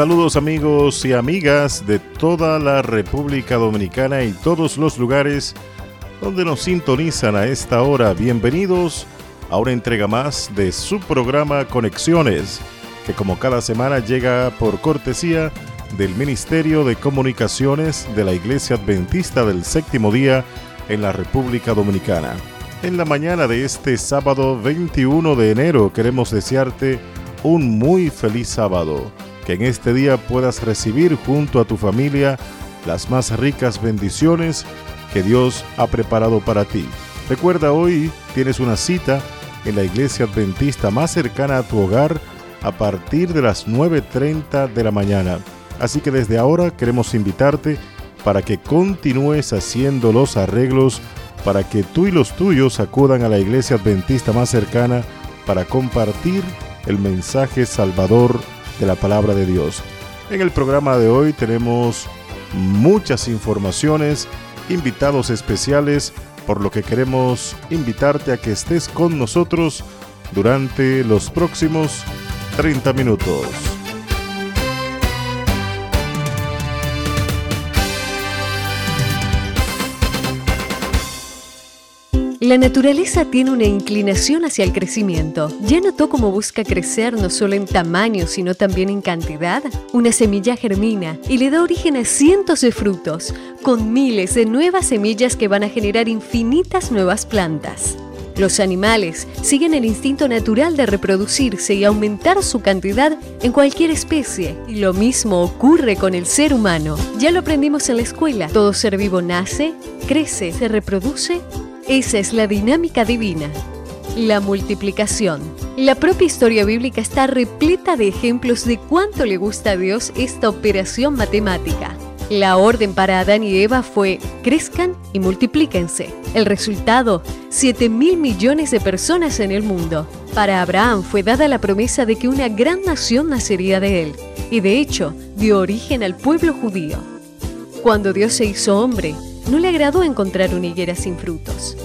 Saludos amigos y amigas de toda la República Dominicana y todos los lugares donde nos sintonizan a esta hora. Bienvenidos a una entrega más de su programa Conexiones, que como cada semana llega por cortesía del Ministerio de Comunicaciones de la Iglesia Adventista del Séptimo Día en la República Dominicana. En la mañana de este sábado 21 de enero queremos desearte un muy feliz sábado que en este día puedas recibir junto a tu familia las más ricas bendiciones que Dios ha preparado para ti. Recuerda hoy tienes una cita en la iglesia adventista más cercana a tu hogar a partir de las 9.30 de la mañana. Así que desde ahora queremos invitarte para que continúes haciendo los arreglos para que tú y los tuyos acudan a la iglesia adventista más cercana para compartir el mensaje salvador de la palabra de Dios. En el programa de hoy tenemos muchas informaciones, invitados especiales, por lo que queremos invitarte a que estés con nosotros durante los próximos 30 minutos. La naturaleza tiene una inclinación hacia el crecimiento. ¿Ya notó cómo busca crecer no solo en tamaño, sino también en cantidad? Una semilla germina y le da origen a cientos de frutos, con miles de nuevas semillas que van a generar infinitas nuevas plantas. Los animales siguen el instinto natural de reproducirse y aumentar su cantidad en cualquier especie. Y lo mismo ocurre con el ser humano. Ya lo aprendimos en la escuela. Todo ser vivo nace, crece, se reproduce esa es la dinámica divina. La multiplicación. La propia historia bíblica está repleta de ejemplos de cuánto le gusta a Dios esta operación matemática. La orden para Adán y Eva fue crezcan y multiplíquense. El resultado, 7 mil millones de personas en el mundo. Para Abraham fue dada la promesa de que una gran nación nacería de él, y de hecho dio origen al pueblo judío. Cuando Dios se hizo hombre, no le agradó encontrar una higuera sin frutos.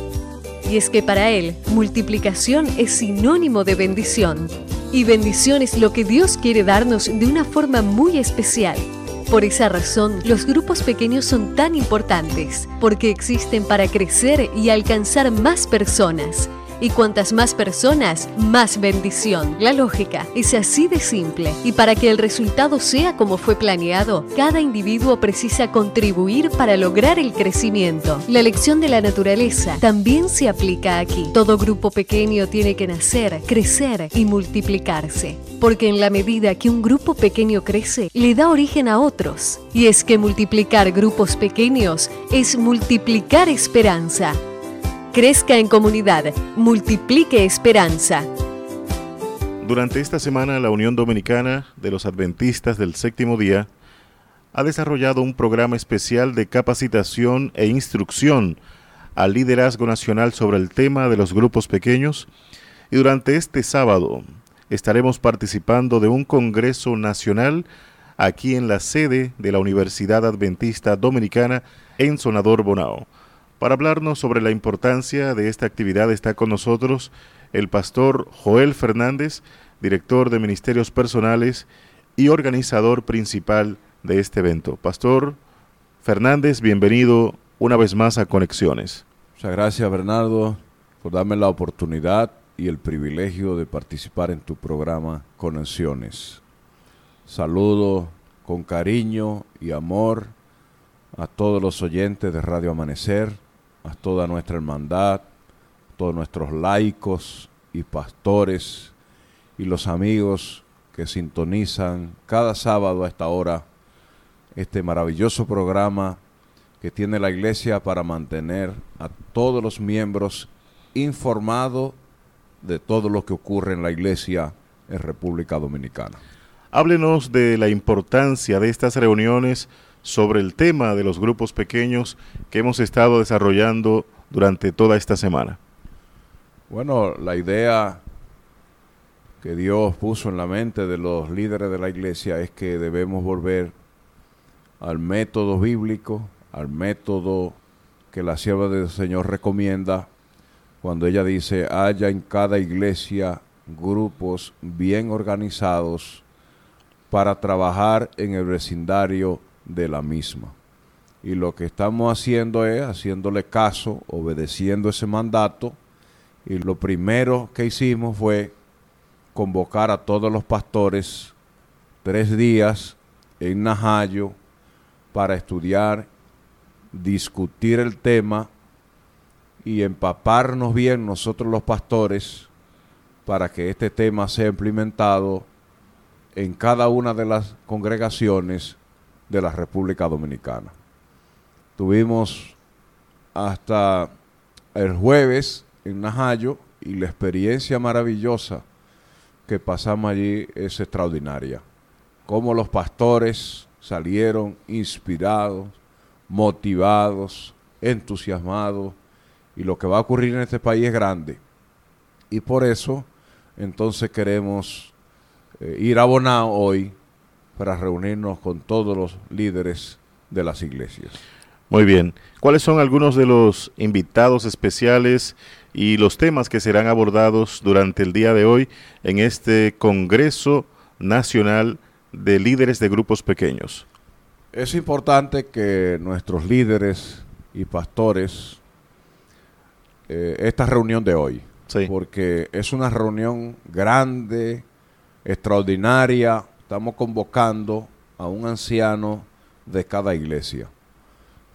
Y es que para él, multiplicación es sinónimo de bendición. Y bendición es lo que Dios quiere darnos de una forma muy especial. Por esa razón, los grupos pequeños son tan importantes, porque existen para crecer y alcanzar más personas y cuantas más personas, más bendición. La lógica es así de simple. Y para que el resultado sea como fue planeado, cada individuo precisa contribuir para lograr el crecimiento. La lección de la naturaleza también se aplica aquí. Todo grupo pequeño tiene que nacer, crecer y multiplicarse. Porque en la medida que un grupo pequeño crece, le da origen a otros. Y es que multiplicar grupos pequeños es multiplicar esperanza. Crezca en comunidad, multiplique esperanza. Durante esta semana, la Unión Dominicana de los Adventistas del Séptimo Día ha desarrollado un programa especial de capacitación e instrucción al liderazgo nacional sobre el tema de los grupos pequeños y durante este sábado estaremos participando de un Congreso Nacional aquí en la sede de la Universidad Adventista Dominicana en Sonador Bonao. Para hablarnos sobre la importancia de esta actividad está con nosotros el pastor Joel Fernández, director de Ministerios Personales y organizador principal de este evento. Pastor Fernández, bienvenido una vez más a Conexiones. Muchas gracias Bernardo por darme la oportunidad y el privilegio de participar en tu programa Conexiones. Saludo con cariño y amor a todos los oyentes de Radio Amanecer a toda nuestra hermandad, todos nuestros laicos y pastores y los amigos que sintonizan cada sábado a esta hora este maravilloso programa que tiene la iglesia para mantener a todos los miembros informados de todo lo que ocurre en la iglesia en República Dominicana. Háblenos de la importancia de estas reuniones sobre el tema de los grupos pequeños que hemos estado desarrollando durante toda esta semana. Bueno, la idea que Dios puso en la mente de los líderes de la iglesia es que debemos volver al método bíblico, al método que la sierva del Señor recomienda cuando ella dice, haya en cada iglesia grupos bien organizados para trabajar en el vecindario de la misma. Y lo que estamos haciendo es haciéndole caso, obedeciendo ese mandato. Y lo primero que hicimos fue convocar a todos los pastores tres días en Najayo para estudiar, discutir el tema y empaparnos bien nosotros los pastores para que este tema sea implementado en cada una de las congregaciones de la República Dominicana. Tuvimos hasta el jueves en Najayo y la experiencia maravillosa que pasamos allí es extraordinaria. Cómo los pastores salieron inspirados, motivados, entusiasmados, y lo que va a ocurrir en este país es grande. Y por eso, entonces queremos eh, ir a Bonao hoy para reunirnos con todos los líderes de las iglesias. Muy bien. ¿Cuáles son algunos de los invitados especiales y los temas que serán abordados durante el día de hoy en este Congreso Nacional de Líderes de Grupos Pequeños? Es importante que nuestros líderes y pastores, eh, esta reunión de hoy, porque es una reunión grande, extraordinaria, estamos convocando a un anciano de cada iglesia,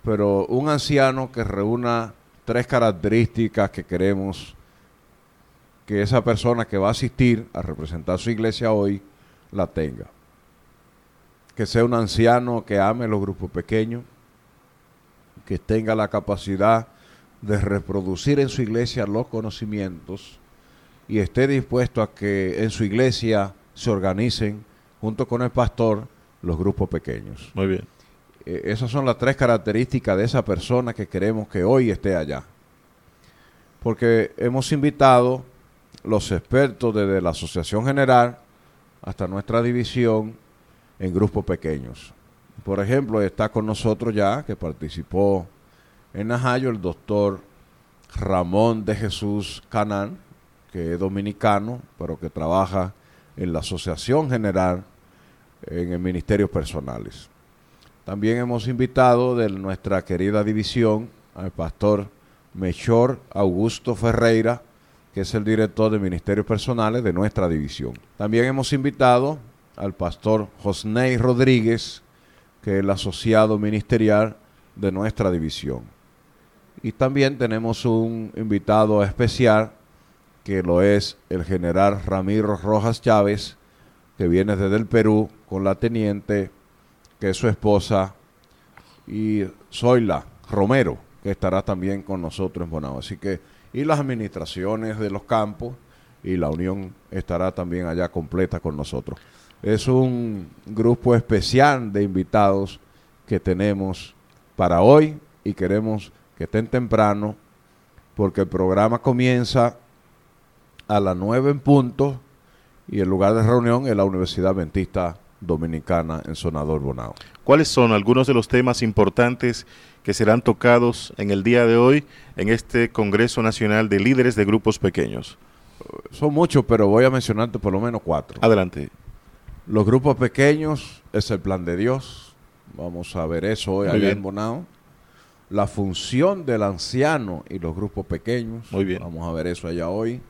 pero un anciano que reúna tres características que queremos que esa persona que va a asistir a representar su iglesia hoy la tenga. Que sea un anciano que ame los grupos pequeños, que tenga la capacidad de reproducir en su iglesia los conocimientos y esté dispuesto a que en su iglesia se organicen junto con el pastor los grupos pequeños. Muy bien. Eh, esas son las tres características de esa persona que queremos que hoy esté allá. Porque hemos invitado los expertos desde la Asociación General hasta nuestra división en grupos pequeños. Por ejemplo, está con nosotros ya, que participó en Najayo, el doctor Ramón de Jesús Canán, que es dominicano, pero que trabaja en la Asociación General en el Ministerio Personales. También hemos invitado de nuestra querida división al pastor Mechor Augusto Ferreira, que es el director de Ministerios Personales de nuestra división. También hemos invitado al pastor Josney Rodríguez, que es el asociado ministerial de nuestra división. Y también tenemos un invitado especial, que lo es el general Ramiro Rojas Chávez, que viene desde el Perú con la teniente, que es su esposa, y Zoila Romero, que estará también con nosotros en Bonao. Así que, y las administraciones de los campos y la Unión estará también allá completa con nosotros. Es un grupo especial de invitados que tenemos para hoy y queremos que estén temprano porque el programa comienza a las 9 en punto y el lugar de reunión es la Universidad Adventista Dominicana en Sonador Bonao. ¿Cuáles son algunos de los temas importantes que serán tocados en el día de hoy en este Congreso Nacional de Líderes de Grupos Pequeños? Son muchos, pero voy a mencionarte por lo menos cuatro. Adelante. Los grupos pequeños es el plan de Dios. Vamos a ver eso hoy allá en Bonao. La función del anciano y los grupos pequeños. Muy bien. Vamos a ver eso allá hoy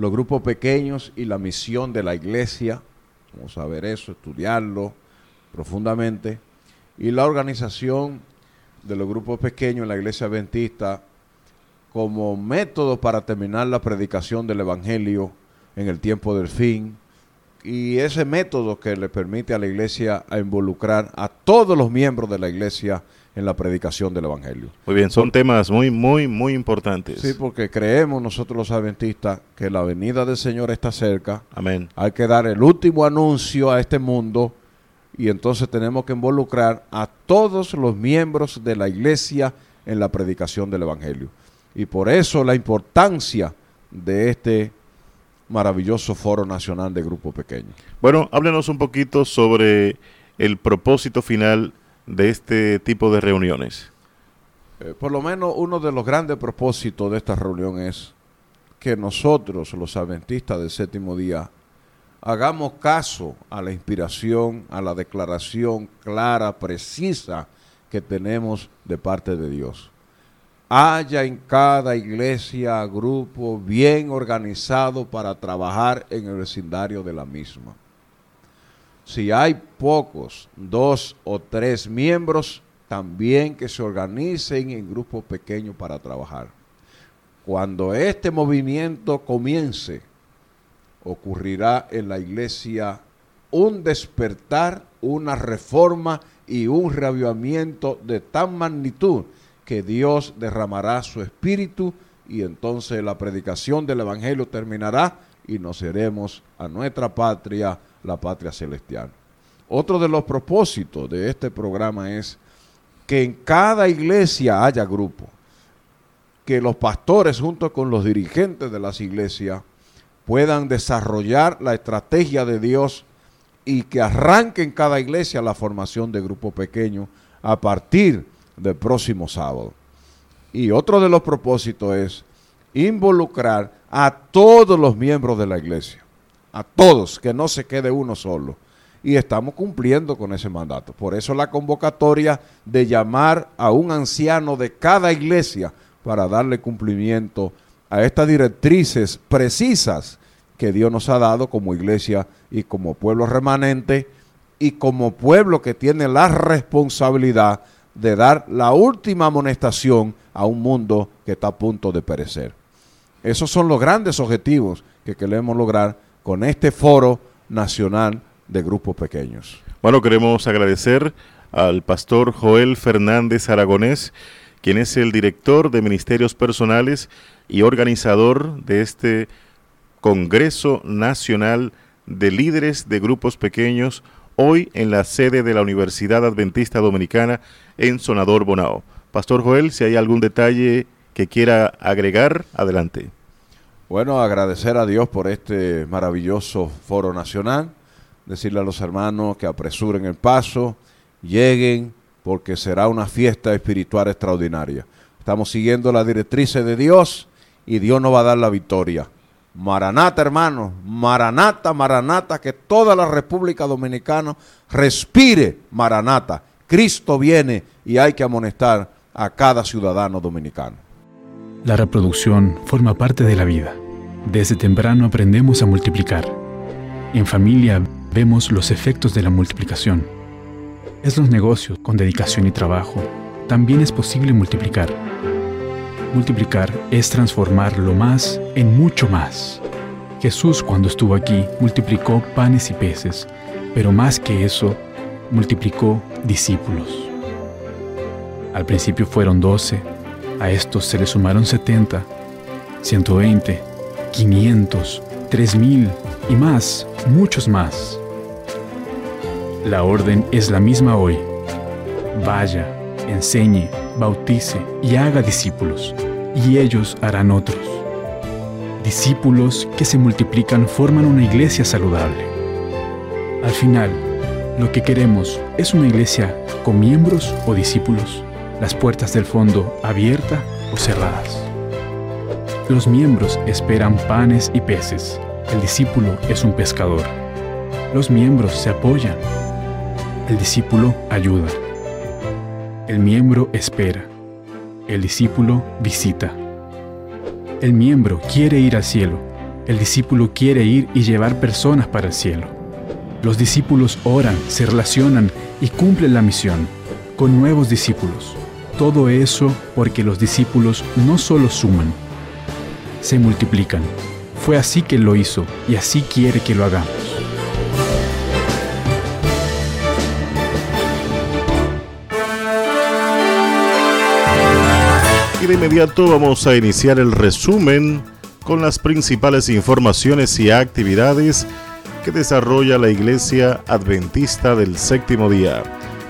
los grupos pequeños y la misión de la iglesia. Vamos a ver eso, estudiarlo profundamente. Y la organización de los grupos pequeños en la iglesia adventista como método para terminar la predicación del Evangelio en el tiempo del fin. Y ese método que le permite a la iglesia a involucrar a todos los miembros de la iglesia en la predicación del Evangelio. Muy bien, son temas muy, muy, muy importantes. Sí, porque creemos nosotros los adventistas que la venida del Señor está cerca. Amén. Hay que dar el último anuncio a este mundo y entonces tenemos que involucrar a todos los miembros de la iglesia en la predicación del Evangelio. Y por eso la importancia de este maravilloso foro nacional de grupo pequeño. Bueno, háblenos un poquito sobre el propósito final de este tipo de reuniones? Eh, por lo menos uno de los grandes propósitos de esta reunión es que nosotros, los adventistas del séptimo día, hagamos caso a la inspiración, a la declaración clara, precisa que tenemos de parte de Dios. Haya en cada iglesia grupo bien organizado para trabajar en el vecindario de la misma. Si hay pocos, dos o tres miembros, también que se organicen en grupos pequeños para trabajar. Cuando este movimiento comience, ocurrirá en la iglesia un despertar, una reforma y un reavivamiento de tan magnitud que Dios derramará su espíritu y entonces la predicación del Evangelio terminará y nos iremos a nuestra patria, la patria celestial. Otro de los propósitos de este programa es que en cada iglesia haya grupo, que los pastores junto con los dirigentes de las iglesias puedan desarrollar la estrategia de Dios y que arranque en cada iglesia la formación de grupos pequeños a partir del próximo sábado. Y otro de los propósitos es involucrar a todos los miembros de la iglesia, a todos, que no se quede uno solo. Y estamos cumpliendo con ese mandato. Por eso la convocatoria de llamar a un anciano de cada iglesia para darle cumplimiento a estas directrices precisas que Dios nos ha dado como iglesia y como pueblo remanente y como pueblo que tiene la responsabilidad de dar la última amonestación a un mundo que está a punto de perecer. Esos son los grandes objetivos que queremos lograr con este foro nacional de grupos pequeños. Bueno, queremos agradecer al pastor Joel Fernández Aragonés, quien es el director de Ministerios Personales y organizador de este Congreso Nacional de Líderes de Grupos Pequeños, hoy en la sede de la Universidad Adventista Dominicana en Sonador Bonao. Pastor Joel, si hay algún detalle que quiera agregar, adelante. Bueno, agradecer a Dios por este maravilloso foro nacional, decirle a los hermanos que apresuren el paso, lleguen, porque será una fiesta espiritual extraordinaria. Estamos siguiendo las directrices de Dios y Dios nos va a dar la victoria. Maranata, hermano, Maranata, Maranata, que toda la República Dominicana respire Maranata. Cristo viene y hay que amonestar a cada ciudadano dominicano. La reproducción forma parte de la vida. Desde temprano aprendemos a multiplicar. En familia vemos los efectos de la multiplicación. Es los negocios con dedicación y trabajo. También es posible multiplicar. Multiplicar es transformar lo más en mucho más. Jesús cuando estuvo aquí multiplicó panes y peces, pero más que eso, multiplicó discípulos. Al principio fueron doce, a estos se le sumaron setenta, ciento veinte, quinientos, tres mil y más, muchos más. La orden es la misma hoy. Vaya, enseñe, bautice y haga discípulos, y ellos harán otros. Discípulos que se multiplican forman una iglesia saludable. Al final, lo que queremos es una iglesia con miembros o discípulos, las puertas del fondo abiertas o cerradas. Los miembros esperan panes y peces, el discípulo es un pescador. Los miembros se apoyan, el discípulo ayuda. El miembro espera. El discípulo visita. El miembro quiere ir al cielo. El discípulo quiere ir y llevar personas para el cielo. Los discípulos oran, se relacionan y cumplen la misión con nuevos discípulos. Todo eso porque los discípulos no solo suman, se multiplican. Fue así que lo hizo y así quiere que lo hagamos. De inmediato vamos a iniciar el resumen con las principales informaciones y actividades que desarrolla la Iglesia Adventista del Séptimo Día.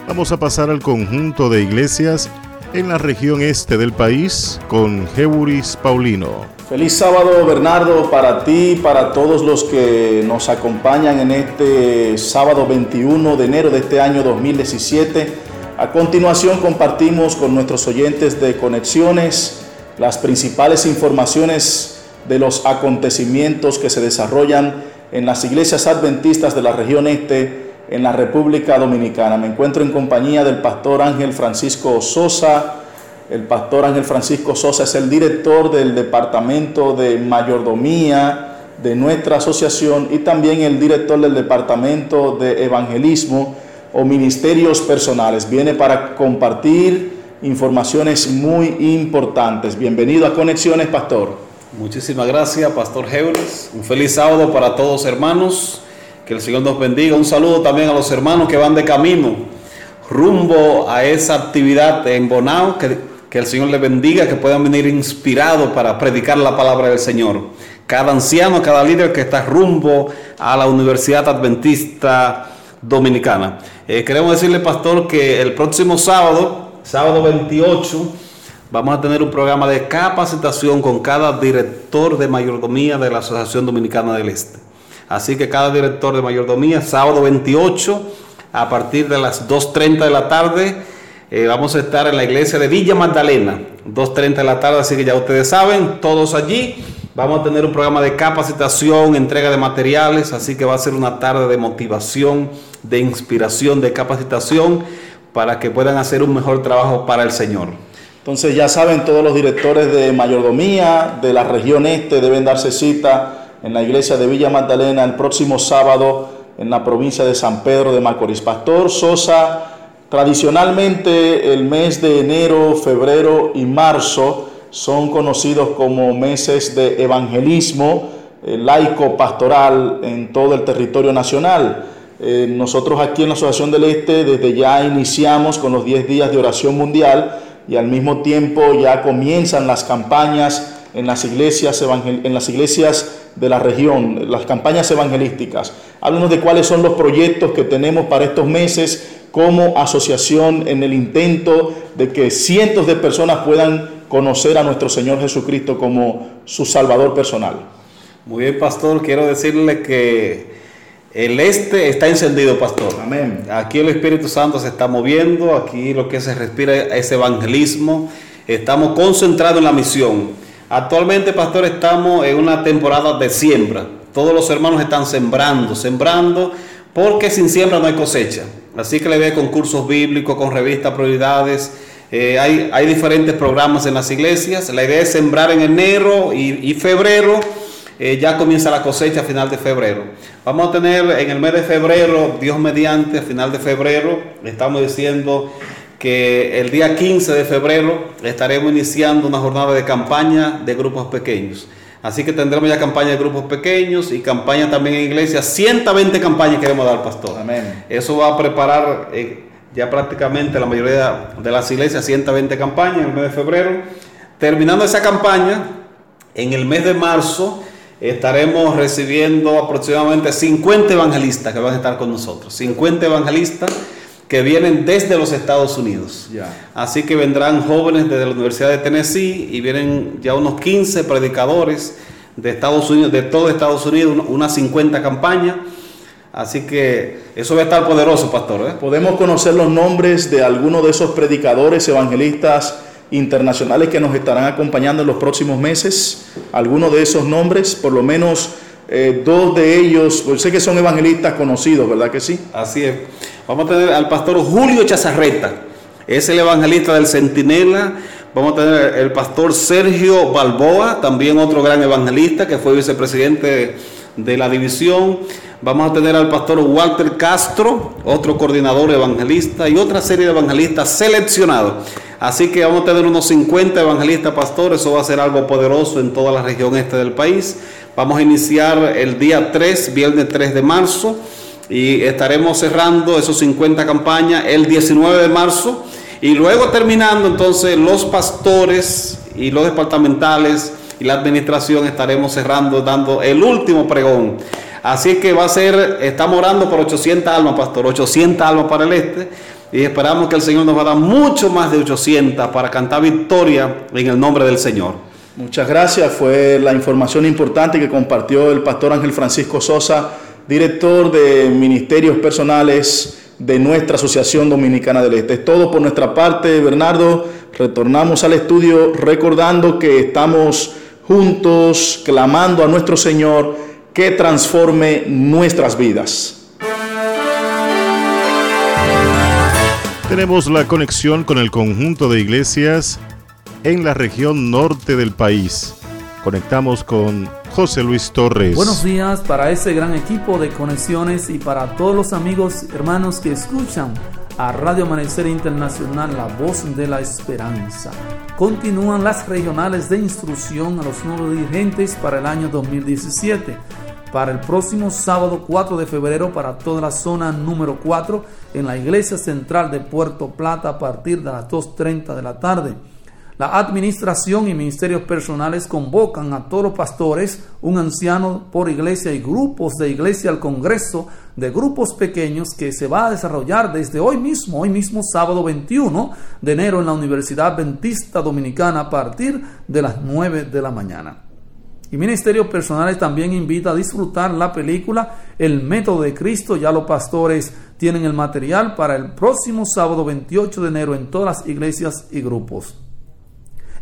Vamos a pasar al conjunto de iglesias en la región este del país con Jeburis Paulino. Feliz sábado Bernardo para ti, para todos los que nos acompañan en este sábado 21 de enero de este año 2017 a continuación compartimos con nuestros oyentes de Conexiones las principales informaciones de los acontecimientos que se desarrollan en las iglesias adventistas de la región este en la República Dominicana. Me encuentro en compañía del pastor Ángel Francisco Sosa. El pastor Ángel Francisco Sosa es el director del Departamento de Mayordomía de nuestra asociación y también el director del Departamento de Evangelismo o Ministerios Personales. Viene para compartir informaciones muy importantes. Bienvenido a Conexiones, Pastor. Muchísimas gracias, Pastor Heules. Un feliz sábado para todos, hermanos. Que el Señor nos bendiga. Un saludo también a los hermanos que van de camino rumbo a esa actividad en Bonao. Que, que el Señor les bendiga, que puedan venir inspirados para predicar la palabra del Señor. Cada anciano, cada líder que está rumbo a la Universidad Adventista Dominicana. Eh, queremos decirle, Pastor, que el próximo sábado sábado 28, vamos a tener un programa de capacitación con cada director de mayordomía de la Asociación Dominicana del Este. Así que cada director de mayordomía, sábado 28, a partir de las 2.30 de la tarde, eh, vamos a estar en la iglesia de Villa Magdalena, 2.30 de la tarde, así que ya ustedes saben, todos allí. Vamos a tener un programa de capacitación, entrega de materiales, así que va a ser una tarde de motivación, de inspiración, de capacitación para que puedan hacer un mejor trabajo para el Señor. Entonces ya saben, todos los directores de mayordomía de la región este deben darse cita en la iglesia de Villa Magdalena el próximo sábado en la provincia de San Pedro de Macorís. Pastor Sosa, tradicionalmente el mes de enero, febrero y marzo son conocidos como meses de evangelismo eh, laico pastoral en todo el territorio nacional. Eh, nosotros aquí en la Asociación del Este desde ya iniciamos con los 10 días de oración mundial y al mismo tiempo ya comienzan las campañas en las iglesias, en las iglesias de la región, las campañas evangelísticas. Háblenos de cuáles son los proyectos que tenemos para estos meses como asociación en el intento de que cientos de personas puedan conocer a nuestro Señor Jesucristo como su Salvador personal. Muy bien, pastor, quiero decirle que el este está encendido, pastor. Amén. Aquí el Espíritu Santo se está moviendo, aquí lo que se respira es evangelismo. Estamos concentrados en la misión. Actualmente, pastor, estamos en una temporada de siembra. Todos los hermanos están sembrando, sembrando, porque sin siembra no hay cosecha. Así que le ve concursos bíblicos, con revistas prioridades. Eh, hay, diferentes programas en las iglesias. La idea es sembrar en enero y, y febrero eh, ya comienza la cosecha a final de febrero. Vamos a tener en el mes de febrero, Dios mediante, a final de febrero, estamos diciendo que el día 15 de febrero estaremos iniciando una jornada de campaña de grupos pequeños. Así que tendremos ya campaña de grupos pequeños y campaña también en iglesia. 120 campañas queremos dar, pastor. Amén. Eso va a preparar eh, ya prácticamente la mayoría de las iglesias, 120 campañas en el mes de febrero. Terminando esa campaña, en el mes de marzo estaremos recibiendo aproximadamente 50 evangelistas que van a estar con nosotros. 50 evangelistas que vienen desde los Estados Unidos. Así que vendrán jóvenes desde la Universidad de Tennessee y vienen ya unos 15 predicadores de Estados Unidos, de todo Estados Unidos, unas 50 campañas. Así que eso va a estar poderoso, pastor. ¿eh? Podemos conocer los nombres de algunos de esos predicadores evangelistas internacionales que nos estarán acompañando en los próximos meses. Algunos de esos nombres, por lo menos eh, dos de ellos, pues sé que son evangelistas conocidos, ¿verdad que sí? Así es. Vamos a tener al pastor Julio Chazarreta, es el evangelista del Centinela. Vamos a tener el pastor Sergio Balboa, también otro gran evangelista que fue vicepresidente de la división. Vamos a tener al pastor Walter Castro, otro coordinador evangelista y otra serie de evangelistas seleccionados. Así que vamos a tener unos 50 evangelistas pastores, eso va a ser algo poderoso en toda la región este del país. Vamos a iniciar el día 3, viernes 3 de marzo, y estaremos cerrando esos 50 campañas el 19 de marzo. Y luego terminando entonces los pastores y los departamentales y la administración estaremos cerrando dando el último pregón Así que va a ser, estamos orando por 800 almas, pastor, 800 almas para el este. Y esperamos que el Señor nos va a dar mucho más de 800 para cantar victoria en el nombre del Señor. Muchas gracias. Fue la información importante que compartió el pastor Ángel Francisco Sosa, director de Ministerios Personales de nuestra Asociación Dominicana del Este. Es todo por nuestra parte, Bernardo. Retornamos al estudio recordando que estamos juntos clamando a nuestro Señor que transforme nuestras vidas. Tenemos la conexión con el conjunto de iglesias en la región norte del país. Conectamos con José Luis Torres. Buenos días para ese gran equipo de conexiones y para todos los amigos hermanos que escuchan a Radio Amanecer Internacional, la voz de la esperanza. Continúan las regionales de instrucción a los nuevos dirigentes para el año 2017 para el próximo sábado 4 de febrero para toda la zona número 4 en la iglesia central de Puerto Plata a partir de las 2.30 de la tarde. La administración y ministerios personales convocan a todos los pastores, un anciano por iglesia y grupos de iglesia al Congreso de grupos pequeños que se va a desarrollar desde hoy mismo, hoy mismo sábado 21 de enero en la Universidad Adventista Dominicana a partir de las 9 de la mañana. Y Ministerios Personales también invita a disfrutar la película El Método de Cristo. Ya los pastores tienen el material para el próximo sábado 28 de enero en todas las iglesias y grupos.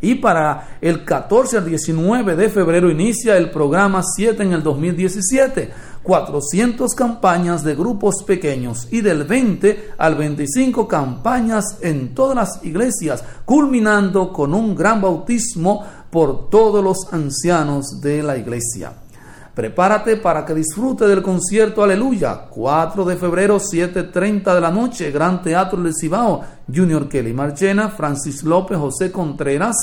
Y para el 14 al 19 de febrero inicia el programa 7 en el 2017. 400 campañas de grupos pequeños y del 20 al 25 campañas en todas las iglesias, culminando con un gran bautismo por todos los ancianos de la iglesia. Prepárate para que disfrute del concierto Aleluya, 4 de febrero, 7.30 de la noche, Gran Teatro del Cibao, Junior Kelly Marchena, Francis López, José Contreras,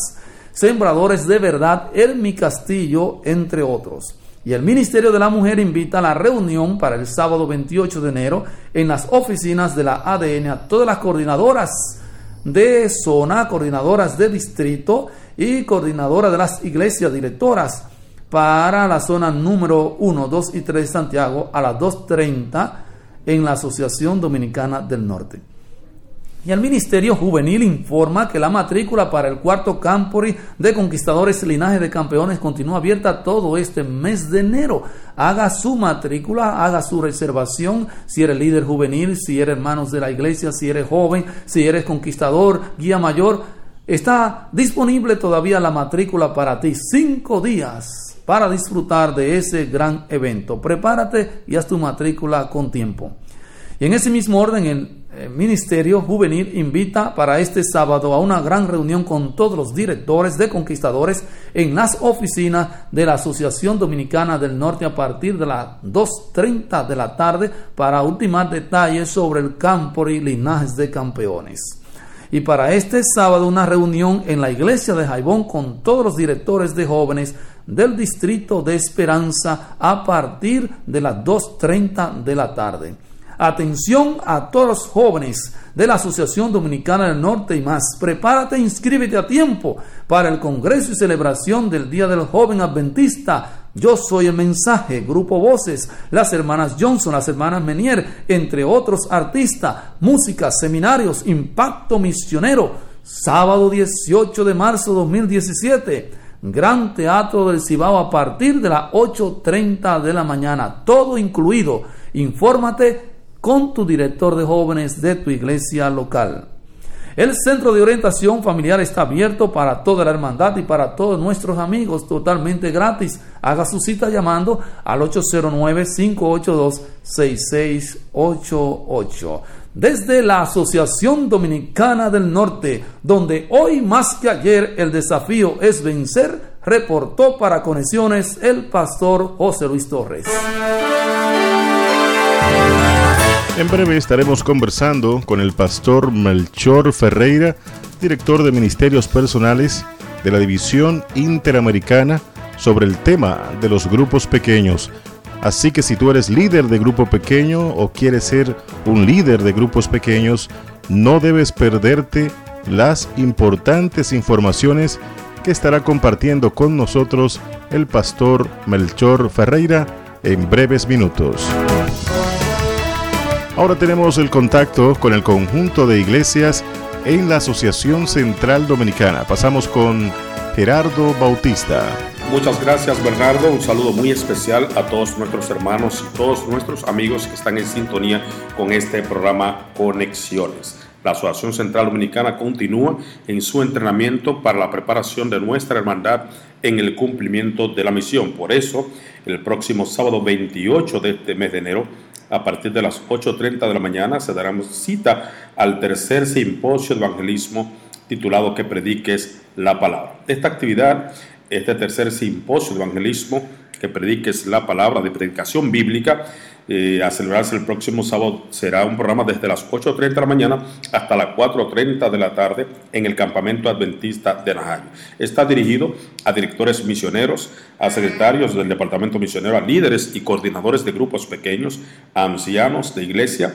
Sembradores de Verdad, Hermi Castillo, entre otros. Y el Ministerio de la Mujer invita a la reunión para el sábado 28 de enero en las oficinas de la ADN a todas las coordinadoras de zona, coordinadoras de distrito y coordinadora de las iglesias directoras para la zona número 1, 2 y 3 de Santiago a las 2.30 en la Asociación Dominicana del Norte. Y el Ministerio Juvenil informa que la matrícula para el cuarto Campori de Conquistadores Linaje de Campeones continúa abierta todo este mes de enero. Haga su matrícula, haga su reservación si eres líder juvenil, si eres hermanos de la iglesia, si eres joven, si eres conquistador, guía mayor. Está disponible todavía la matrícula para ti. Cinco días para disfrutar de ese gran evento. Prepárate y haz tu matrícula con tiempo. Y en ese mismo orden, el Ministerio Juvenil invita para este sábado a una gran reunión con todos los directores de conquistadores en las oficinas de la Asociación Dominicana del Norte a partir de las 2.30 de la tarde para ultimar detalles sobre el campo y linajes de campeones. Y para este sábado una reunión en la iglesia de Jaibón con todos los directores de jóvenes del distrito de Esperanza a partir de las 2.30 de la tarde. Atención a todos los jóvenes de la Asociación Dominicana del Norte y más. Prepárate e inscríbete a tiempo para el Congreso y celebración del Día del Joven Adventista. Yo soy el mensaje, Grupo Voces, las hermanas Johnson, las hermanas Menier, entre otros artistas, música, seminarios, impacto misionero. Sábado 18 de marzo 2017. Gran Teatro del Cibao a partir de las 8.30 de la mañana, todo incluido. Infórmate con tu director de jóvenes de tu iglesia local. El centro de orientación familiar está abierto para toda la hermandad y para todos nuestros amigos totalmente gratis. Haga su cita llamando al 809-582-6688. Desde la Asociación Dominicana del Norte, donde hoy más que ayer el desafío es vencer, reportó para Conexiones el pastor José Luis Torres. En breve estaremos conversando con el pastor Melchor Ferreira, director de Ministerios Personales de la División Interamericana, sobre el tema de los grupos pequeños. Así que si tú eres líder de grupo pequeño o quieres ser un líder de grupos pequeños, no debes perderte las importantes informaciones que estará compartiendo con nosotros el pastor Melchor Ferreira en breves minutos. Ahora tenemos el contacto con el conjunto de iglesias en la Asociación Central Dominicana. Pasamos con Gerardo Bautista. Muchas gracias Bernardo, un saludo muy especial a todos nuestros hermanos y todos nuestros amigos que están en sintonía con este programa Conexiones. La Asociación Central Dominicana continúa en su entrenamiento para la preparación de nuestra hermandad en el cumplimiento de la misión. Por eso, el próximo sábado 28 de este mes de enero, a partir de las 8.30 de la mañana, se dará cita al tercer simposio de evangelismo titulado Que prediques la palabra. Esta actividad, este tercer simposio de evangelismo, que prediques la palabra de predicación bíblica, eh, a celebrarse el próximo sábado. Será un programa desde las 8.30 de la mañana hasta las 4.30 de la tarde en el campamento adventista de Najayo. Está dirigido a directores misioneros, a secretarios del departamento misionero, a líderes y coordinadores de grupos pequeños, a ancianos de iglesia,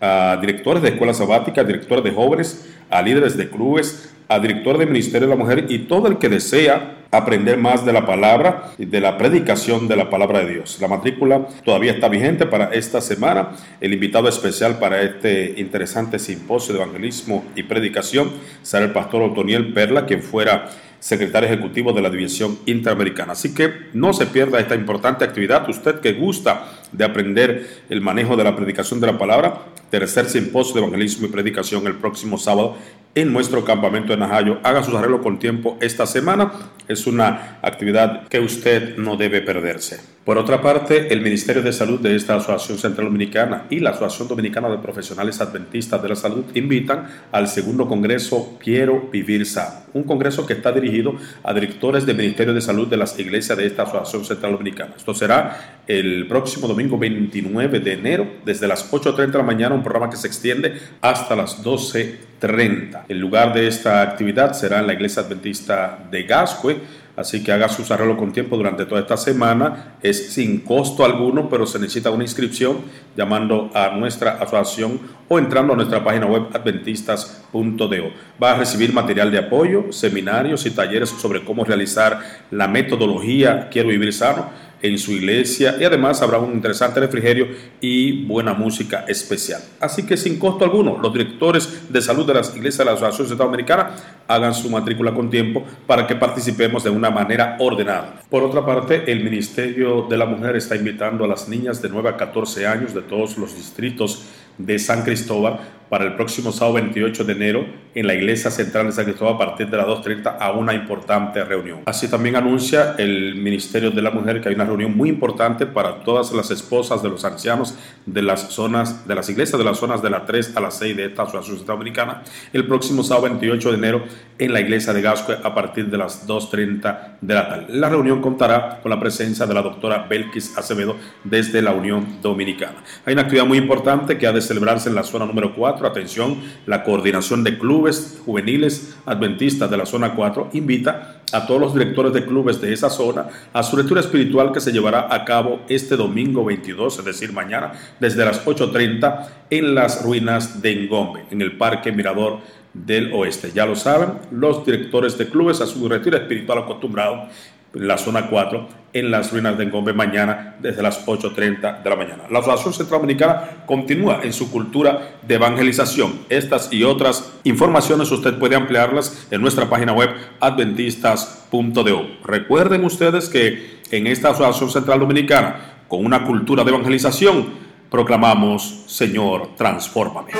a directores de escuelas sabáticas, directores de jóvenes, a líderes de clubes, a director del Ministerio de la Mujer y todo el que desea aprender más de la palabra y de la predicación de la palabra de Dios. La matrícula todavía está vigente para esta semana. El invitado especial para este interesante simposio de evangelismo y predicación será el pastor Otoniel Perla, quien fuera secretario ejecutivo de la División Interamericana. Así que no se pierda esta importante actividad. Usted que gusta de aprender el manejo de la predicación de la palabra, tercer simposio de evangelismo y predicación el próximo sábado en nuestro campamento Najayo. Haga sus arreglos con tiempo esta semana. Es una actividad que usted no debe perderse. Por otra parte, el Ministerio de Salud de esta Asociación Central Dominicana y la Asociación Dominicana de Profesionales Adventistas de la Salud invitan al segundo Congreso Quiero Vivir Sano, un congreso que está dirigido a directores del Ministerio de Salud de las iglesias de esta Asociación Central Dominicana. Esto será el próximo domingo 29 de enero, desde las 8.30 de la mañana, un programa que se extiende hasta las 12.30. El lugar de esta actividad será en la iglesia adventista de Gascue Así que haga sus arreglos con tiempo durante toda esta semana. Es sin costo alguno, pero se necesita una inscripción llamando a nuestra asociación o entrando a nuestra página web adventistas.do. Va a recibir material de apoyo, seminarios y talleres sobre cómo realizar la metodología Quiero vivir sano en su iglesia y además habrá un interesante refrigerio y buena música especial. Así que sin costo alguno, los directores de salud de las iglesias de la Asociación Centroamericana hagan su matrícula con tiempo para que participemos de una manera ordenada. Por otra parte, el Ministerio de la Mujer está invitando a las niñas de 9 a 14 años de todos los distritos de San Cristóbal para el próximo sábado 28 de enero en la iglesia central de San Cristóbal a partir de las 2.30 a una importante reunión. Así también anuncia el Ministerio de la Mujer que hay una reunión muy importante para todas las esposas de los ancianos de las zonas, de las iglesias de las zonas de la 3 a la 6 de esta asociación centroamericana el próximo sábado 28 de enero en la iglesia de Gascue a partir de las 2.30 de la tarde. La reunión contará con la presencia de la doctora Belkis Acevedo desde la Unión Dominicana. Hay una actividad muy importante que ha de celebrarse en la zona número 4 atención, la coordinación de clubes juveniles adventistas de la zona 4 invita a todos los directores de clubes de esa zona a su lectura espiritual que se llevará a cabo este domingo 22, es decir, mañana, desde las 8.30 en las ruinas de Engombe, en el Parque Mirador del Oeste. Ya lo saben, los directores de clubes a su retiro espiritual acostumbrado la zona 4, en las ruinas de Engombe mañana desde las 8.30 de la mañana. La Asociación Centroamericana continúa en su cultura de evangelización. Estas y otras informaciones usted puede ampliarlas en nuestra página web adventistas.do. Recuerden ustedes que en esta Asociación Central Dominicana, con una cultura de evangelización, proclamamos, Señor, transfórmame.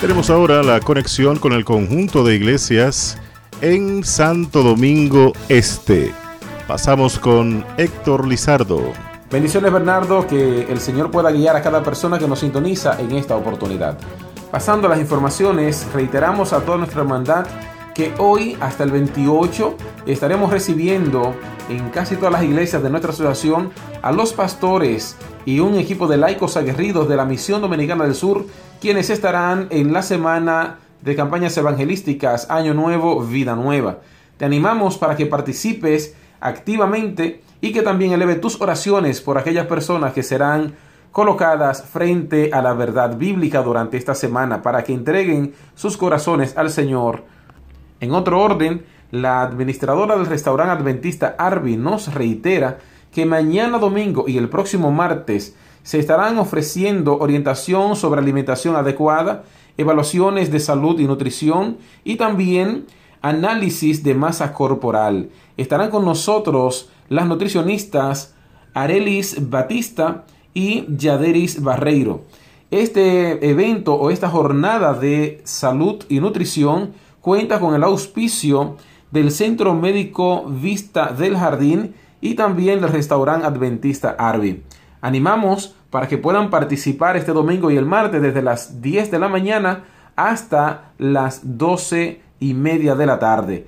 Tenemos ahora la conexión con el conjunto de iglesias en Santo Domingo Este. Pasamos con Héctor Lizardo. Bendiciones Bernardo, que el Señor pueda guiar a cada persona que nos sintoniza en esta oportunidad. Pasando a las informaciones, reiteramos a toda nuestra hermandad que hoy hasta el 28 estaremos recibiendo en casi todas las iglesias de nuestra asociación a los pastores y un equipo de laicos aguerridos de la Misión Dominicana del Sur, quienes estarán en la semana de campañas evangelísticas Año Nuevo, Vida Nueva. Te animamos para que participes activamente y que también eleve tus oraciones por aquellas personas que serán colocadas frente a la verdad bíblica durante esta semana para que entreguen sus corazones al Señor. En otro orden, la administradora del restaurante adventista Arby nos reitera que mañana domingo y el próximo martes se estarán ofreciendo orientación sobre alimentación adecuada evaluaciones de salud y nutrición y también análisis de masa corporal. Estarán con nosotros las nutricionistas Arelis Batista y Yaderis Barreiro. Este evento o esta jornada de salud y nutrición cuenta con el auspicio del Centro Médico Vista del Jardín y también del restaurante Adventista Arby. Animamos para que puedan participar este domingo y el martes desde las 10 de la mañana hasta las 12 y media de la tarde.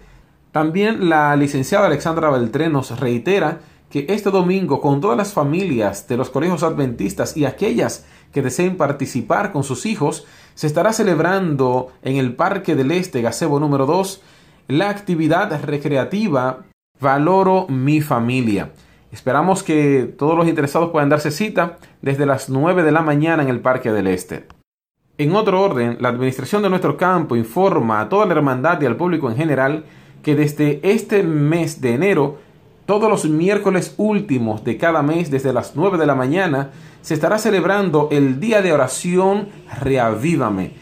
También la licenciada Alexandra Beltré nos reitera que este domingo con todas las familias de los colegios adventistas y aquellas que deseen participar con sus hijos, se estará celebrando en el Parque del Este, Gazebo número 2, la actividad recreativa Valoro mi familia. Esperamos que todos los interesados puedan darse cita desde las 9 de la mañana en el Parque del Este. En otro orden, la administración de nuestro campo informa a toda la hermandad y al público en general que desde este mes de enero, todos los miércoles últimos de cada mes, desde las 9 de la mañana, se estará celebrando el día de oración Reavívame.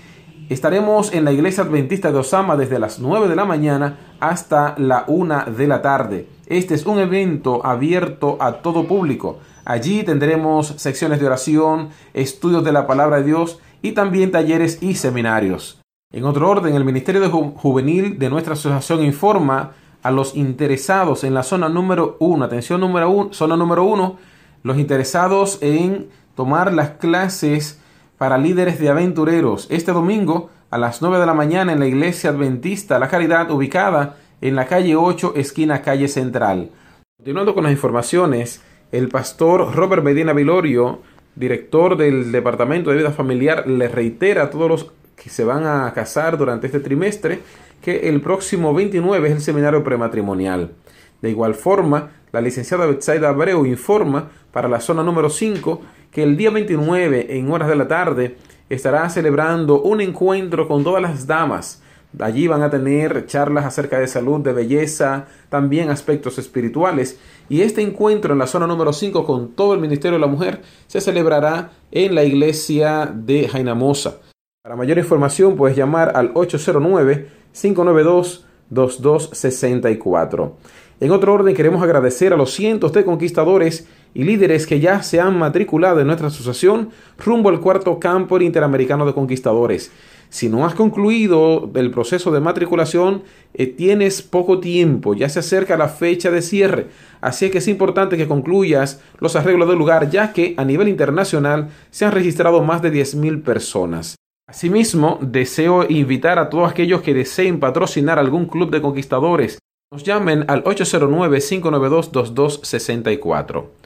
Estaremos en la iglesia adventista de Osama desde las 9 de la mañana hasta la 1 de la tarde. Este es un evento abierto a todo público. Allí tendremos secciones de oración, estudios de la palabra de Dios y también talleres y seminarios. En otro orden, el Ministerio de Juvenil de nuestra asociación informa a los interesados en la zona número 1, atención número 1, zona número 1, los interesados en tomar las clases para líderes de aventureros este domingo a las 9 de la mañana en la iglesia adventista La Caridad ubicada en la calle 8, esquina calle central. Continuando con las informaciones, el pastor Robert Medina Vilorio director del Departamento de Vida Familiar, le reitera a todos los que se van a casar durante este trimestre que el próximo 29 es el seminario prematrimonial. De igual forma, la licenciada Betsaida Abreu informa para la zona número 5 que el día 29 en horas de la tarde estará celebrando un encuentro con todas las damas. Allí van a tener charlas acerca de salud, de belleza, también aspectos espirituales y este encuentro en la zona número 5 con todo el Ministerio de la Mujer se celebrará en la iglesia de Jainamosa. Para mayor información puedes llamar al 809-592-2264. En otro orden queremos agradecer a los cientos de conquistadores y líderes que ya se han matriculado en nuestra asociación rumbo al cuarto campo interamericano de conquistadores. Si no has concluido el proceso de matriculación, eh, tienes poco tiempo, ya se acerca la fecha de cierre, así que es importante que concluyas los arreglos del lugar, ya que a nivel internacional se han registrado más de 10.000 personas. Asimismo, deseo invitar a todos aquellos que deseen patrocinar algún club de conquistadores, nos llamen al 809-592-2264.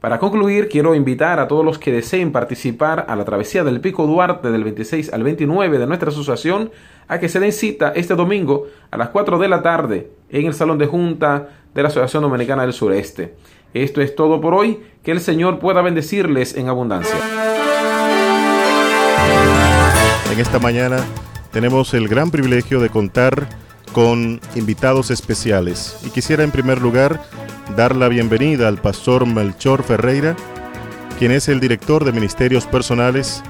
Para concluir, quiero invitar a todos los que deseen participar a la travesía del Pico Duarte del 26 al 29 de nuestra asociación a que se den cita este domingo a las 4 de la tarde en el Salón de Junta de la Asociación Dominicana del Sureste. Esto es todo por hoy. Que el Señor pueda bendecirles en abundancia. En esta mañana tenemos el gran privilegio de contar con invitados especiales y quisiera en primer lugar dar la bienvenida al pastor Melchor Ferreira, quien es el director de Ministerios Personales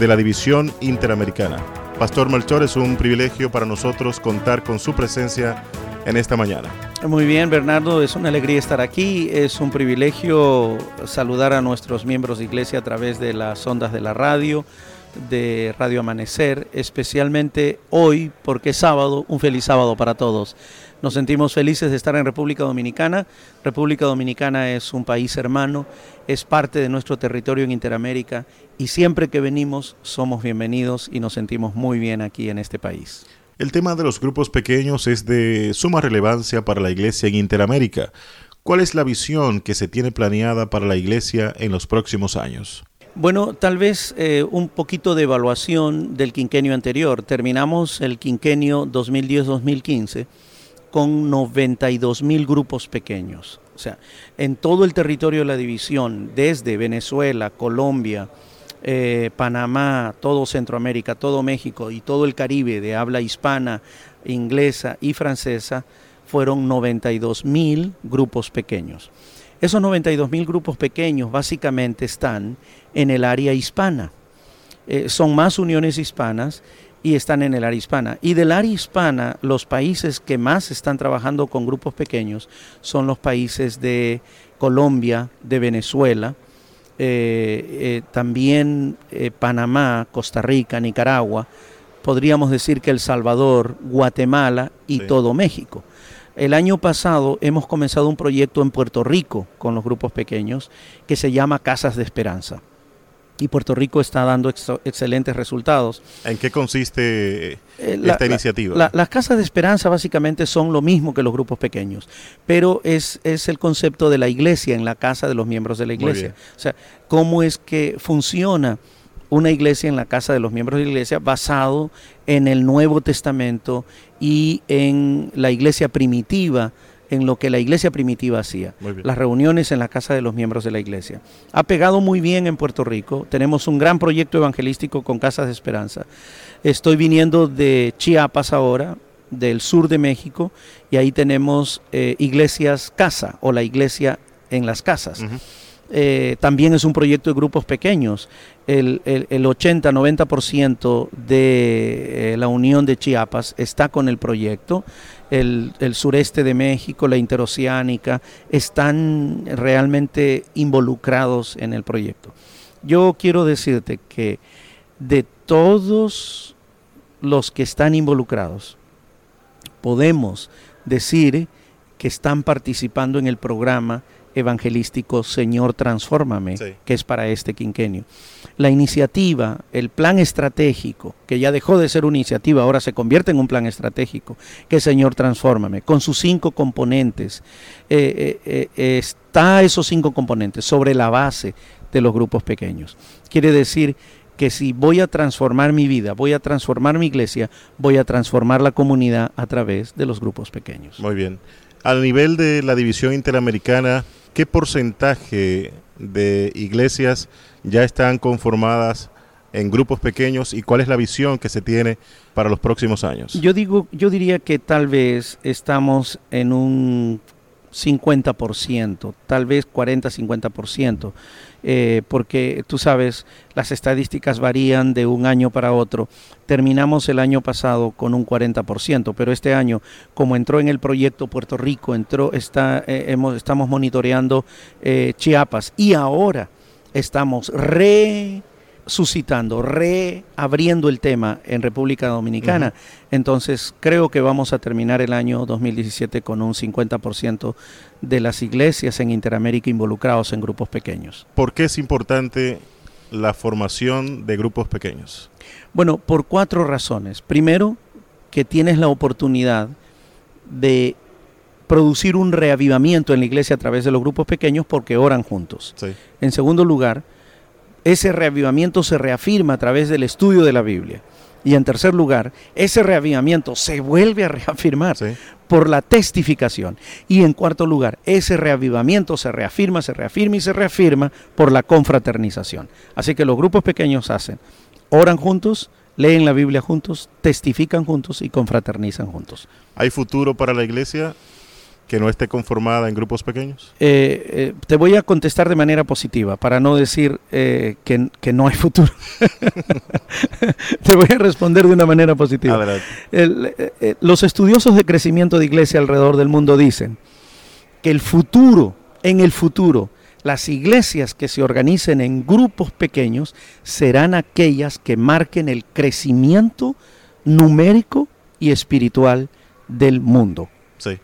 de la División Interamericana. Pastor Melchor, es un privilegio para nosotros contar con su presencia en esta mañana. Muy bien, Bernardo, es una alegría estar aquí, es un privilegio saludar a nuestros miembros de iglesia a través de las ondas de la radio, de Radio Amanecer, especialmente hoy, porque es sábado, un feliz sábado para todos. Nos sentimos felices de estar en República Dominicana. República Dominicana es un país hermano, es parte de nuestro territorio en Interamérica y siempre que venimos somos bienvenidos y nos sentimos muy bien aquí en este país. El tema de los grupos pequeños es de suma relevancia para la Iglesia en Interamérica. ¿Cuál es la visión que se tiene planeada para la Iglesia en los próximos años? Bueno, tal vez eh, un poquito de evaluación del quinquenio anterior. Terminamos el quinquenio 2010-2015 con 92 mil grupos pequeños. O sea, en todo el territorio de la división, desde Venezuela, Colombia, eh, Panamá, todo Centroamérica, todo México y todo el Caribe de habla hispana, inglesa y francesa, fueron 92 mil grupos pequeños. Esos 92 mil grupos pequeños básicamente están en el área hispana. Eh, son más uniones hispanas y están en el área hispana. Y del área hispana, los países que más están trabajando con grupos pequeños son los países de Colombia, de Venezuela, eh, también Panamá, Costa Rica, Nicaragua, podríamos decir que El Salvador, Guatemala y todo México. El año pasado hemos comenzado un proyecto en Puerto Rico con los grupos pequeños que se llama Casas de Esperanza. Y Puerto Rico está dando excelentes resultados. ¿En qué consiste eh, esta iniciativa? las casas de esperanza básicamente son lo mismo que los grupos pequeños, pero es, es el concepto de la iglesia en la casa de los miembros de la iglesia. O sea, cómo es que funciona una iglesia en la casa de los miembros de la iglesia basado en el Nuevo Testamento y en la iglesia primitiva, en lo que la iglesia primitiva hacía, las reuniones en la casa de los miembros de la iglesia. Ha pegado muy bien en Puerto Rico, tenemos un gran proyecto evangelístico con Casas de Esperanza. Estoy viniendo de Chiapas ahora, del sur de México, y ahí tenemos eh, iglesias casa o la iglesia en las casas. Eh, también es un proyecto de grupos pequeños. El, 80-90% de eh, la Unión de Chiapas está con el proyecto. El, sureste de México, la interoceánica, están realmente involucrados en el proyecto. Yo quiero decirte que de todos los que están involucrados, podemos decir que están participando en el programa evangelístico Señor Transfórmame, que es para este quinquenio. La iniciativa, el plan estratégico, que ya dejó de ser una iniciativa, ahora se convierte en un plan estratégico, que Señor Transfórmame, con sus cinco componentes. Eh, eh, eh, está esos cinco componentes sobre la base de los grupos pequeños. Quiere decir que si voy a transformar mi vida, voy a transformar mi iglesia, voy a transformar la comunidad a través de los grupos pequeños. Muy bien. Al nivel de la división interamericana, ¿qué porcentaje de iglesias ya están conformadas en grupos pequeños y cuál es la visión que se tiene para los próximos años? Yo digo, yo diría que tal vez estamos en un 50%, tal vez 40-50%, eh, porque tú sabes, las estadísticas varían de un año para otro. Terminamos el año pasado con un 40%, pero este año, como entró en el proyecto Puerto Rico, entró, está, eh, hemos, estamos monitoreando eh, Chiapas y ahora estamos re suscitando, reabriendo el tema en República Dominicana. Entonces creo que vamos a terminar el año 2017 con un 50% de las iglesias en Interamérica involucrados en grupos pequeños. ¿Por qué es importante la formación de grupos pequeños? Bueno, por cuatro razones. Primero, que tienes la oportunidad de producir un reavivamiento en la iglesia a través de los grupos pequeños porque oran juntos. En segundo lugar, ese reavivamiento se reafirma a través del estudio de la Biblia. Y en tercer lugar, ese reavivamiento se vuelve a reafirmar por la testificación. Y en cuarto lugar, ese reavivamiento se reafirma, se reafirma y se reafirma por la confraternización. Así que los grupos pequeños hacen, oran juntos, leen la Biblia juntos, testifican juntos y confraternizan juntos. ¿Hay futuro para la iglesia que no esté conformada en grupos pequeños? Eh, eh, te voy a contestar de manera positiva, para no decir eh, que, no hay futuro. te voy a responder de una manera positiva. los estudiosos de crecimiento de iglesia alrededor del mundo dicen que el futuro, en el futuro, las iglesias que se organicen en grupos pequeños serán aquellas que marquen el crecimiento numérico y espiritual del mundo.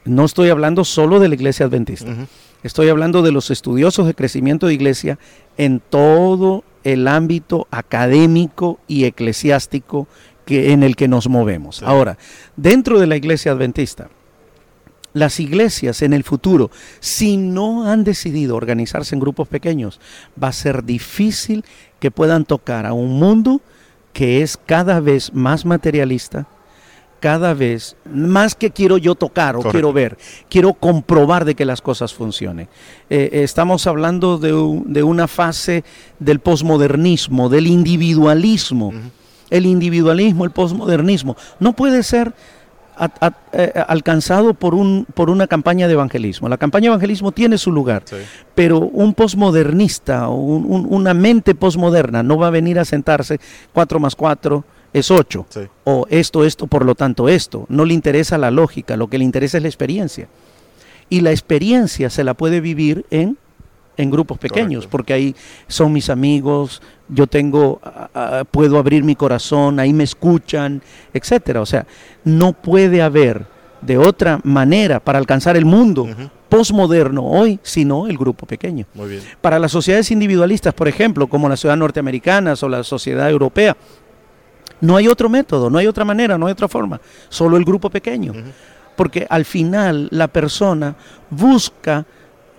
No estoy hablando solo de la iglesia adventista. Estoy hablando de los estudiosos de crecimiento de iglesia en todo el ámbito académico y eclesiástico que, en el que nos movemos. Ahora, dentro de la iglesia adventista, las iglesias en el futuro, si no han decidido organizarse en grupos pequeños, va a ser difícil que puedan tocar a un mundo que es cada vez más materialista, cada vez más que quiero yo tocar o quiero ver, quiero comprobar de que las cosas funcionen. Eh, eh, estamos hablando de, una fase del posmodernismo, del individualismo. El individualismo, el posmodernismo, no puede ser eh, alcanzado por, un, por una campaña de evangelismo. La campaña de evangelismo tiene su lugar, pero un posmodernista, una mente posmoderna no va a venir a sentarse cuatro más cuatro es 8. O esto, esto, por lo tanto esto. No le interesa la lógica, lo que le interesa es la experiencia. Y la experiencia se la puede vivir en, en grupos pequeños, porque ahí son mis amigos, yo tengo, puedo abrir mi corazón, ahí me escuchan, etcétera. O sea, no puede haber de otra manera para alcanzar el mundo postmoderno hoy, sino el grupo pequeño. Para las sociedades individualistas, por ejemplo, como la sociedad norteamericana o la sociedad europea, no hay otro método, no hay otra manera, no hay otra forma, solo el grupo pequeño. Porque al final la persona busca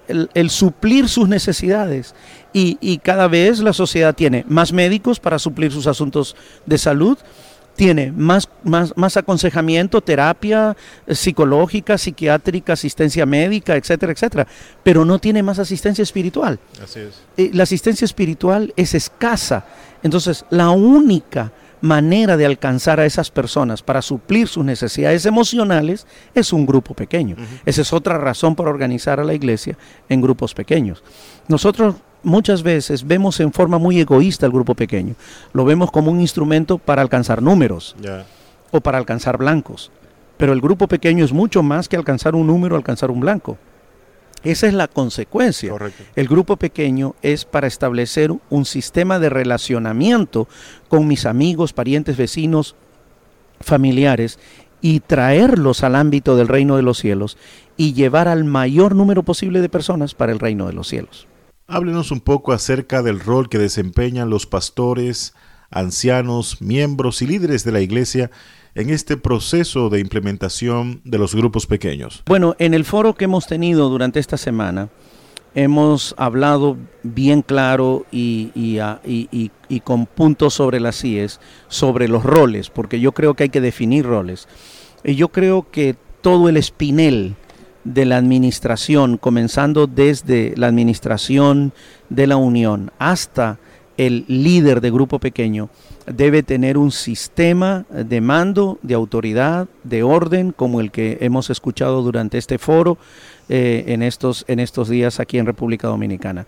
el, suplir sus necesidades y, cada vez la sociedad tiene más médicos para suplir sus asuntos de salud, tiene más, más, más aconsejamiento, terapia eh, psicológica, psiquiátrica, asistencia médica, etcétera, etcétera, pero no tiene más asistencia espiritual. Así es. Eh, la asistencia espiritual es escasa. Entonces, la única manera de alcanzar a esas personas para suplir sus necesidades emocionales es un grupo pequeño. Esa es otra razón para organizar a la iglesia en grupos pequeños. Nosotros muchas veces vemos en forma muy egoísta el grupo pequeño. Lo vemos como un instrumento para alcanzar números o para alcanzar blancos. Pero el grupo pequeño es mucho más que alcanzar un número, alcanzar un blanco. Esa es la consecuencia. El grupo pequeño es para establecer un sistema de relacionamiento con mis amigos, parientes, vecinos, familiares y traerlos al ámbito del reino de los cielos y llevar al mayor número posible de personas para el reino de los cielos. Háblenos un poco acerca del rol que desempeñan los pastores, ancianos, miembros y líderes de la iglesia en este proceso de implementación de los grupos pequeños? Bueno, en el foro que hemos tenido durante esta semana, hemos hablado bien claro y, con puntos sobre las CIES, sobre los roles, porque yo creo que hay que definir roles. Y yo creo que todo el espinel de la administración, comenzando desde la administración de la Unión hasta el líder de grupo pequeño, debe tener un sistema de mando, de autoridad, de orden, como el que hemos escuchado durante este foro eh, en, estos, en estos días aquí en República Dominicana.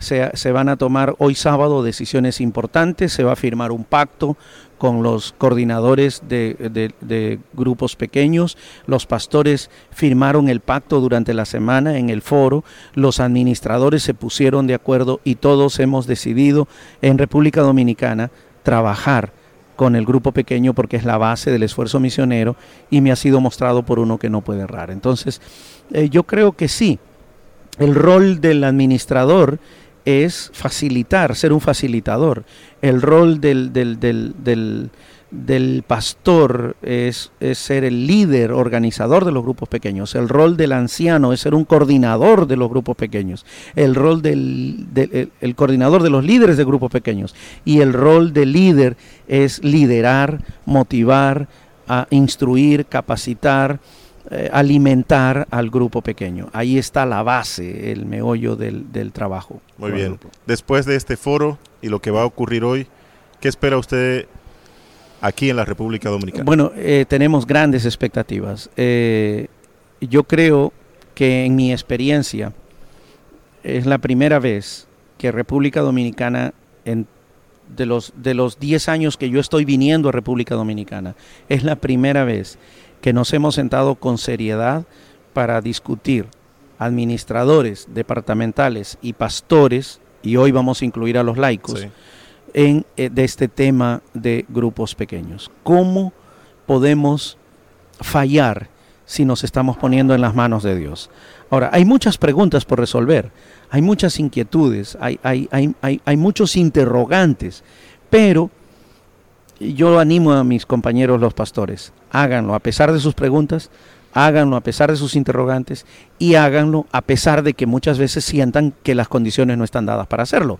Se, van a tomar hoy sábado decisiones importantes, se va a firmar un pacto con los coordinadores de, grupos pequeños, los pastores firmaron el pacto durante la semana en el foro, los administradores se pusieron de acuerdo y todos hemos decidido en República Dominicana trabajar con el grupo pequeño porque es la base del esfuerzo misionero y me ha sido mostrado por uno que no puede errar. Entonces, eh, yo creo que sí, el rol del administrador es facilitar, ser un facilitador. El rol del, del, del del pastor es, ser el líder organizador de los grupos pequeños. El rol del anciano es ser un coordinador de los grupos pequeños. El rol del, el, coordinador de los líderes de grupos pequeños. Y el rol del líder es liderar, motivar, a instruir, capacitar, eh, alimentar al grupo pequeño. Ahí está la base, el meollo del, del trabajo. Muy bien. Después de este foro y lo que va a ocurrir hoy, ¿qué espera usted aquí en la República Dominicana? Bueno, eh, tenemos grandes expectativas. Eh, yo creo que en mi experiencia es la primera vez que República Dominicana, en, de, los, de los 10 años que yo estoy viniendo a República Dominicana, es la primera vez que nos hemos sentado con seriedad para discutir administradores departamentales y pastores, y hoy vamos a incluir a los laicos, en, eh, de este tema de grupos pequeños. ¿Cómo podemos fallar si nos estamos poniendo en las manos de Dios? Ahora, hay muchas preguntas por resolver, hay muchas inquietudes, hay, hay, hay, hay muchos interrogantes, pero yo animo a mis compañeros los pastores, háganlo a pesar de sus preguntas, háganlo a pesar de sus interrogantes y háganlo a pesar de que muchas veces sientan que las condiciones no están dadas para hacerlo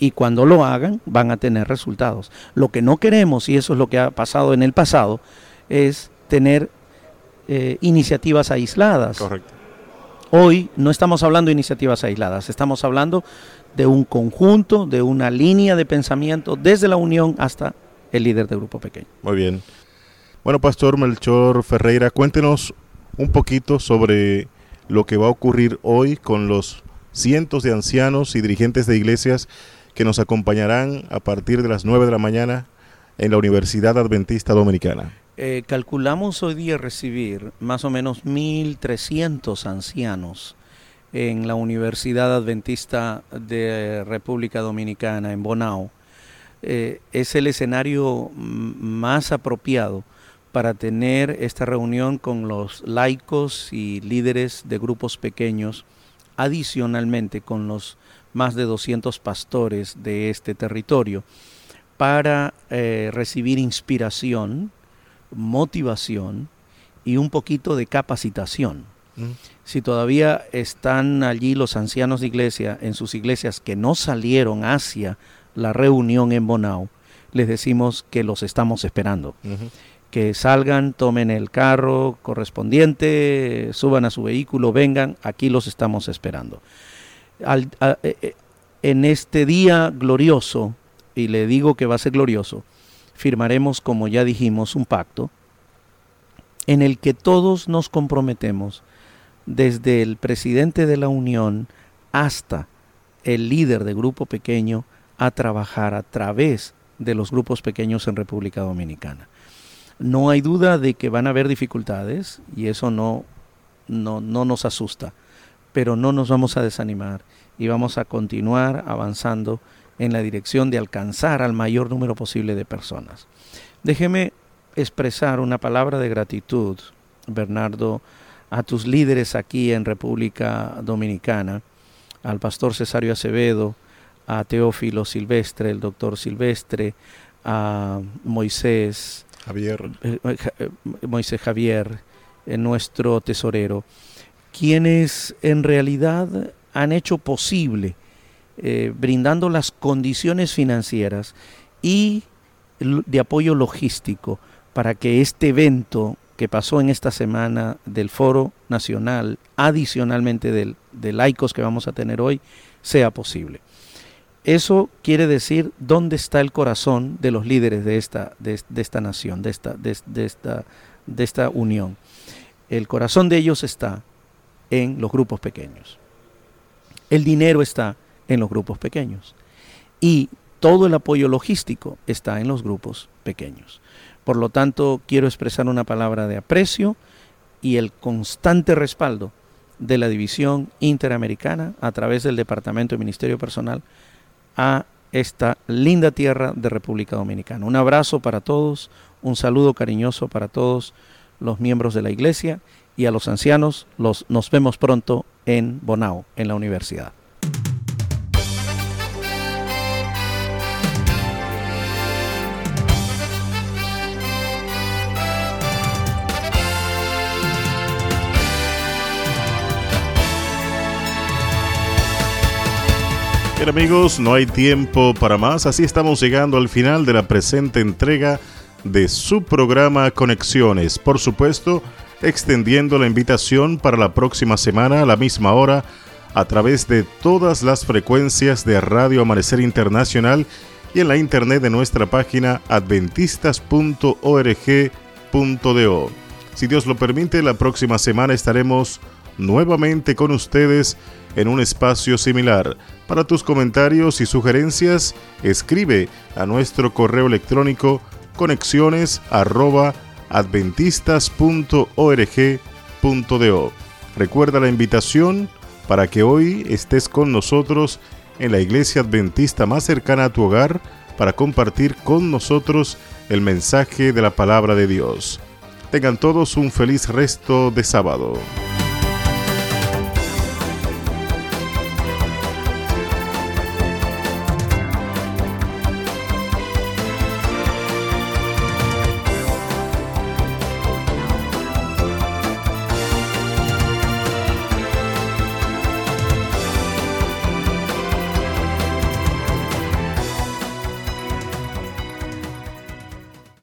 y cuando lo hagan van a tener resultados. Lo que no queremos, y eso es lo que ha pasado en el pasado, es tener eh, iniciativas aisladas. Correcto. Hoy no estamos hablando de iniciativas aisladas, estamos hablando de un conjunto, de una línea de pensamiento desde la unión hasta el líder de grupo pequeño. Muy bien. Bueno, Pastor Melchor Ferreira, cuéntenos un poquito sobre lo que va a ocurrir hoy con los cientos de ancianos y dirigentes de iglesias que nos acompañarán a partir de las 9 de la mañana en la Universidad Adventista Dominicana. Eh, calculamos hoy día recibir más o menos 1.300 ancianos en la Universidad Adventista de República Dominicana, en Bonao, eh, es el escenario más apropiado para tener esta reunión con los laicos y líderes de grupos pequeños, adicionalmente con los más de 200 pastores de este territorio, para eh, recibir inspiración, motivación y un poquito de capacitación. Mm. Si todavía están allí los ancianos de iglesia en sus iglesias que no salieron hacia la reunión en Bonao, les decimos que los estamos esperando. Que salgan, tomen el carro correspondiente, suban a su vehículo, vengan, aquí los estamos esperando. Eh, eh, en este día glorioso, y le digo que va a ser glorioso, firmaremos, como ya dijimos, un pacto en el que todos nos comprometemos, desde el presidente de la Unión hasta el líder de grupo pequeño, a trabajar a través de los grupos pequeños en República Dominicana. No hay duda de que van a haber dificultades y eso no, no, no nos asusta, pero no nos vamos a desanimar y vamos a continuar avanzando en la dirección de alcanzar al mayor número posible de personas. Déjeme expresar una palabra de gratitud, Bernardo, a tus líderes aquí en República Dominicana, al pastor Cesario Acevedo, a Teófilo Silvestre, el doctor Silvestre, a Moisés Javier, eh, eh, Moisés Javier, eh, nuestro tesorero, quienes en realidad han hecho posible, brindando las condiciones financieras y de apoyo logístico para que este evento que pasó en esta semana del Foro Nacional, adicionalmente del, de laicos que vamos a tener hoy, sea posible. Eso quiere decir dónde está el corazón de los líderes de esta, de, esta nación, de esta, de, esta, de esta unión. El corazón de ellos está en los grupos pequeños. El dinero está en los grupos pequeños. Y todo el apoyo logístico está en los grupos pequeños. Por lo tanto, quiero expresar una palabra de aprecio y el constante respaldo de la División Interamericana a través del Departamento de Ministerio Personal a esta linda tierra de República Dominicana. Un abrazo para todos, un saludo cariñoso para todos los miembros de la iglesia y a los ancianos los, nos vemos pronto en Bonao, en la universidad. Bien amigos, no hay tiempo para más, así estamos llegando al final de la presente entrega de su programa Conexiones. Por supuesto, extendiendo la invitación para la próxima semana a la misma hora a través de todas las frecuencias de Radio Amanecer Internacional y en la internet de nuestra página adventistas.org.do. Si Dios lo permite, la próxima semana estaremos nuevamente con ustedes en un espacio similar. Para tus comentarios y sugerencias, escribe a nuestro correo electrónico conexiones Recuerda la invitación para que hoy estés con nosotros en la iglesia adventista más cercana a tu hogar para compartir con nosotros el mensaje de la palabra de Dios. Tengan todos un feliz resto de sábado.